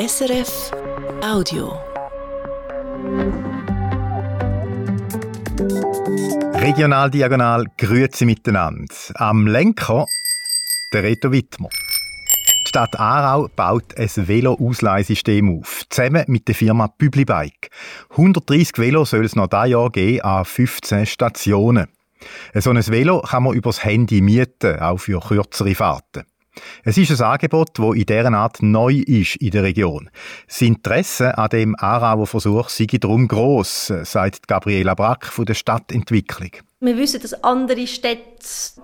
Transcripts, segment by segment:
SRF Audio. Regional Diagonal Grüezi miteinander. Am Lenker der Reto Wittmer. Die Stadt Aarau baut ein Velo-Ausleihsystem auf, zusammen mit der Firma Publibike. 130 Velo soll es noch dieses Jahr geben an 15 Stationen. So ein Velo kann man übers Handy mieten, auch für kürzere Fahrten. Es ist ein Angebot, das in dieser Art neu ist in der Region. Das Interesse an dem Aarauer Versuch sei darum gross, sagt Gabriela Brack von der Stadtentwicklung. Wir wissen, dass andere Städte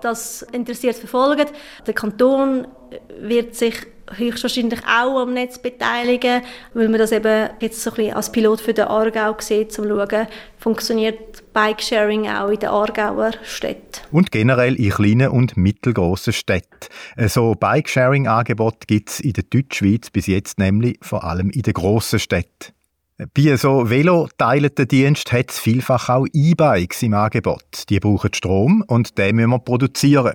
das interessiert verfolgen. Der Kanton wird sich höchstwahrscheinlich auch am Netz beteiligen, weil man das eben jetzt so ein bisschen als Pilot für den Aargau sieht, um zu schauen, funktioniert Bikesharing auch in den Aargauer Städten. Und generell in kleinen und mittelgroßen Städten. So Bikesharing-Angebote gibt es in der Deutschschweiz bis jetzt nämlich vor allem in den grossen Städten. Bei so veloteilenden Dienst hat es vielfach auch E-Bikes im Angebot. Die brauchen Strom und den müssen wir produzieren.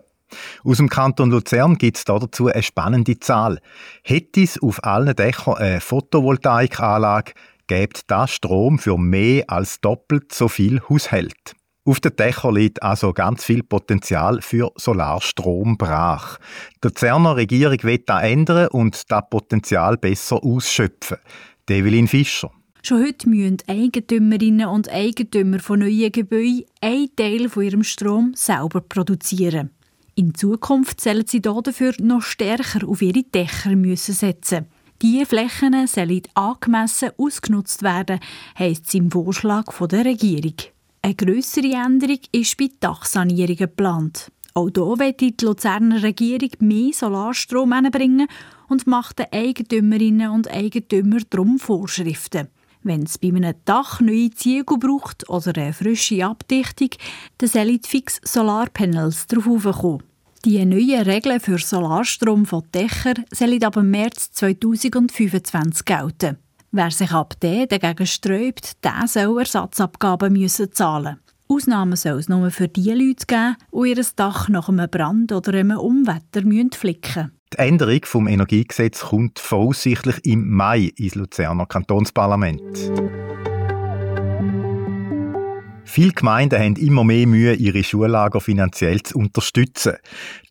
Aus dem Kanton Luzern gibt es dazu eine spannende Zahl. Hätte es auf allen Dächern eine Photovoltaikanlage, gäbe das Strom für mehr als doppelt so viel Haushalt. Auf den Dächern liegt also ganz viel Potenzial für Solarstrom brach. Die Luzerner Regierung will das ändern und das Potenzial besser ausschöpfen. Develin Fischer. Schon heute müssen Eigentümerinnen und Eigentümer von neuen Gebäuden einen Teil von ihrem Strom selber produzieren. In Zukunft sollen sie dafür noch stärker auf ihre Dächer müssen setzen. Diese Flächen sollen angemessen ausgenutzt werden, heisst es im Vorschlag der Regierung. Eine grössere Änderung ist bei Dachsanierungen geplant. Auch hier will die Luzerner Regierung mehr Solarstrom bringen und macht den Eigentümerinnen und Eigentümern darum Vorschriften. Wenn es bei einem Dach neue Ziegel braucht oder eine frische Abdichtung, dann sollen fix Solarpanels darauf kommen. Die neuen Regeln für Solarstrom von Dächern sollen ab März 2025 gelten. Wer sich ab dem dagegen sträubt, der soll Ersatzabgaben müssen zahlen. Ausnahmen soll es nur für die Leute geben, die ihr Dach nach einem Brand oder einem Umwetter flicken müssen. Die Änderung vom Energiegesetz kommt voraussichtlich im Mai ins Luzerner Kantonsparlament. Viele Gemeinden haben immer mehr Mühe, ihre Schullager finanziell zu unterstützen.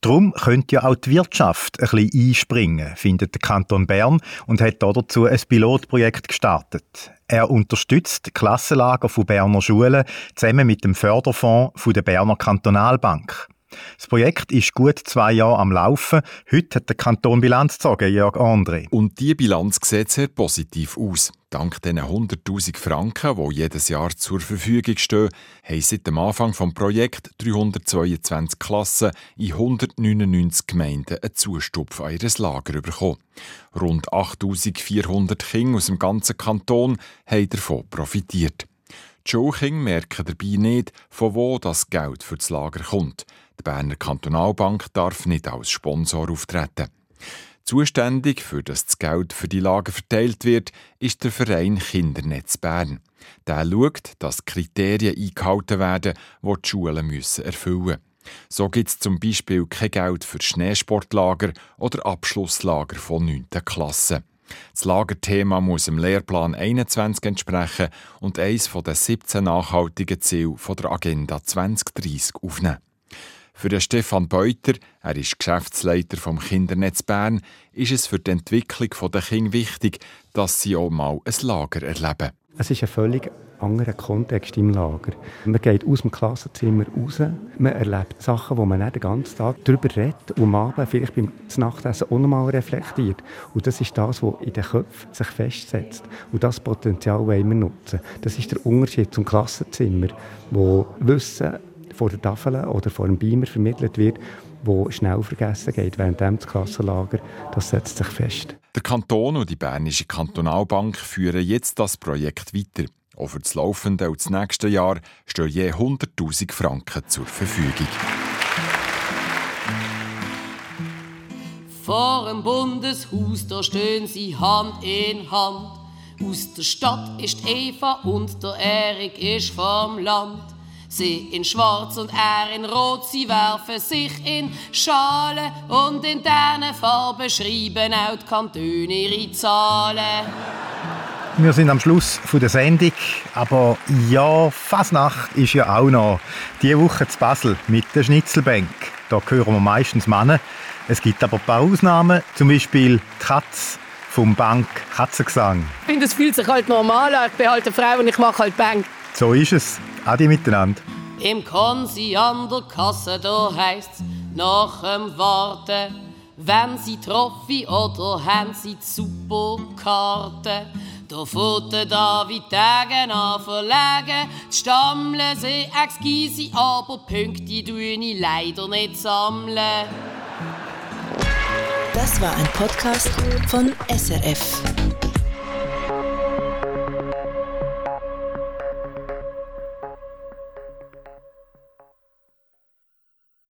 Darum könnte ja auch die Wirtschaft ein bisschen einspringen, findet der Kanton Bern und hat dazu ein Pilotprojekt gestartet. Er unterstützt die Klassenlager von Berner Schulen zusammen mit dem Förderfonds der Berner Kantonalbank. Das Projekt ist gut zwei Jahre am Laufen. Heute hat der Kanton Bilanz gezogen, Jörg André. Und die Bilanz sieht sehr positiv aus. Dank den 100.000 Franken, die jedes Jahr zur Verfügung stehen, haben seit dem Anfang des Projekts 322 Klassen in 199 Gemeinden einen Zustupf an ihr Lager bekommen. Rund 8.400 Kinder aus dem ganzen Kanton haben davon profitiert. Die Schulkinder merken dabei nicht, von wo das Geld für das Lager kommt. Die Berner Kantonalbank darf nicht als Sponsor auftreten. Zuständig für das das Geld für die Lager verteilt wird, ist der Verein Kindernetz Bern. Der schaut, dass Kriterien eingehalten werden, die die Schulen müssen erfüllen müssen. So gibt es zum Beispiel kein Geld für Schneesportlager oder Abschlusslager von 9. Klasse. Das Lagerthema muss im Lehrplan 21 entsprechen und eines der 17 nachhaltigen Ziele der Agenda 2030 aufnehmen. Für den Stefan Beuter, er ist Geschäftsleiter vom Kindernetz Bern, ist es für die Entwicklung der Kinder wichtig, dass sie auch mal ein Lager erleben. Es ist ein völlig anderer Kontext im Lager. Man geht aus dem Klassenzimmer raus, man erlebt Sachen, wo man nicht den ganzen Tag darüber redet und am Abend vielleicht beim Nachtessen auch nochmal reflektiert. Und das ist das, was in den Köpfen sich festsetzt. Und das Potenzial wollen wir nutzen. Das ist der Unterschied zum Klassenzimmer, wo Wissen vor der Tafel oder vor dem Beamer vermittelt wird, wo schnell vergessen geht, während das Klassenlager, das setzt sich fest. Der Kanton und die Bernische Kantonalbank führen jetzt das Projekt weiter. Auch für das laufende und das nächste Jahr stehen je 100.000 Franken zur Verfügung. Vor dem Bundeshaus, da stehen sie Hand in Hand. Aus der Stadt ist Eva und der Erik ist vom Land. Sie in Schwarz und er in Rot, sie werfen sich in Schale und in diesen Farben schreiben auch die Kantone ihre Zahlen. Wir sind am Schluss der Sendung, aber ja, Fasnacht ist ja auch noch. Diese Woche zu Basel mit der Schnitzelbank. Da hören wir meistens Männer. Es gibt aber ein paar Ausnahmen, zum Beispiel die Katz vom Bank Katzengesang. Ich finde, es fühlt sich halt normal an. Ich bin halt eine Frau und ich mache halt Bank. So ist es. Adi miteinander. Im Konsi an der Kasse, da heisst's nach dem Warten, wenn sie Trophy oder haben sie die Superkarte. Da fährt der David Tage an verlegen, die Stammle sie exquisi, aber Punkte tue ich leider nicht sammeln. Das war ein Podcast von SRF.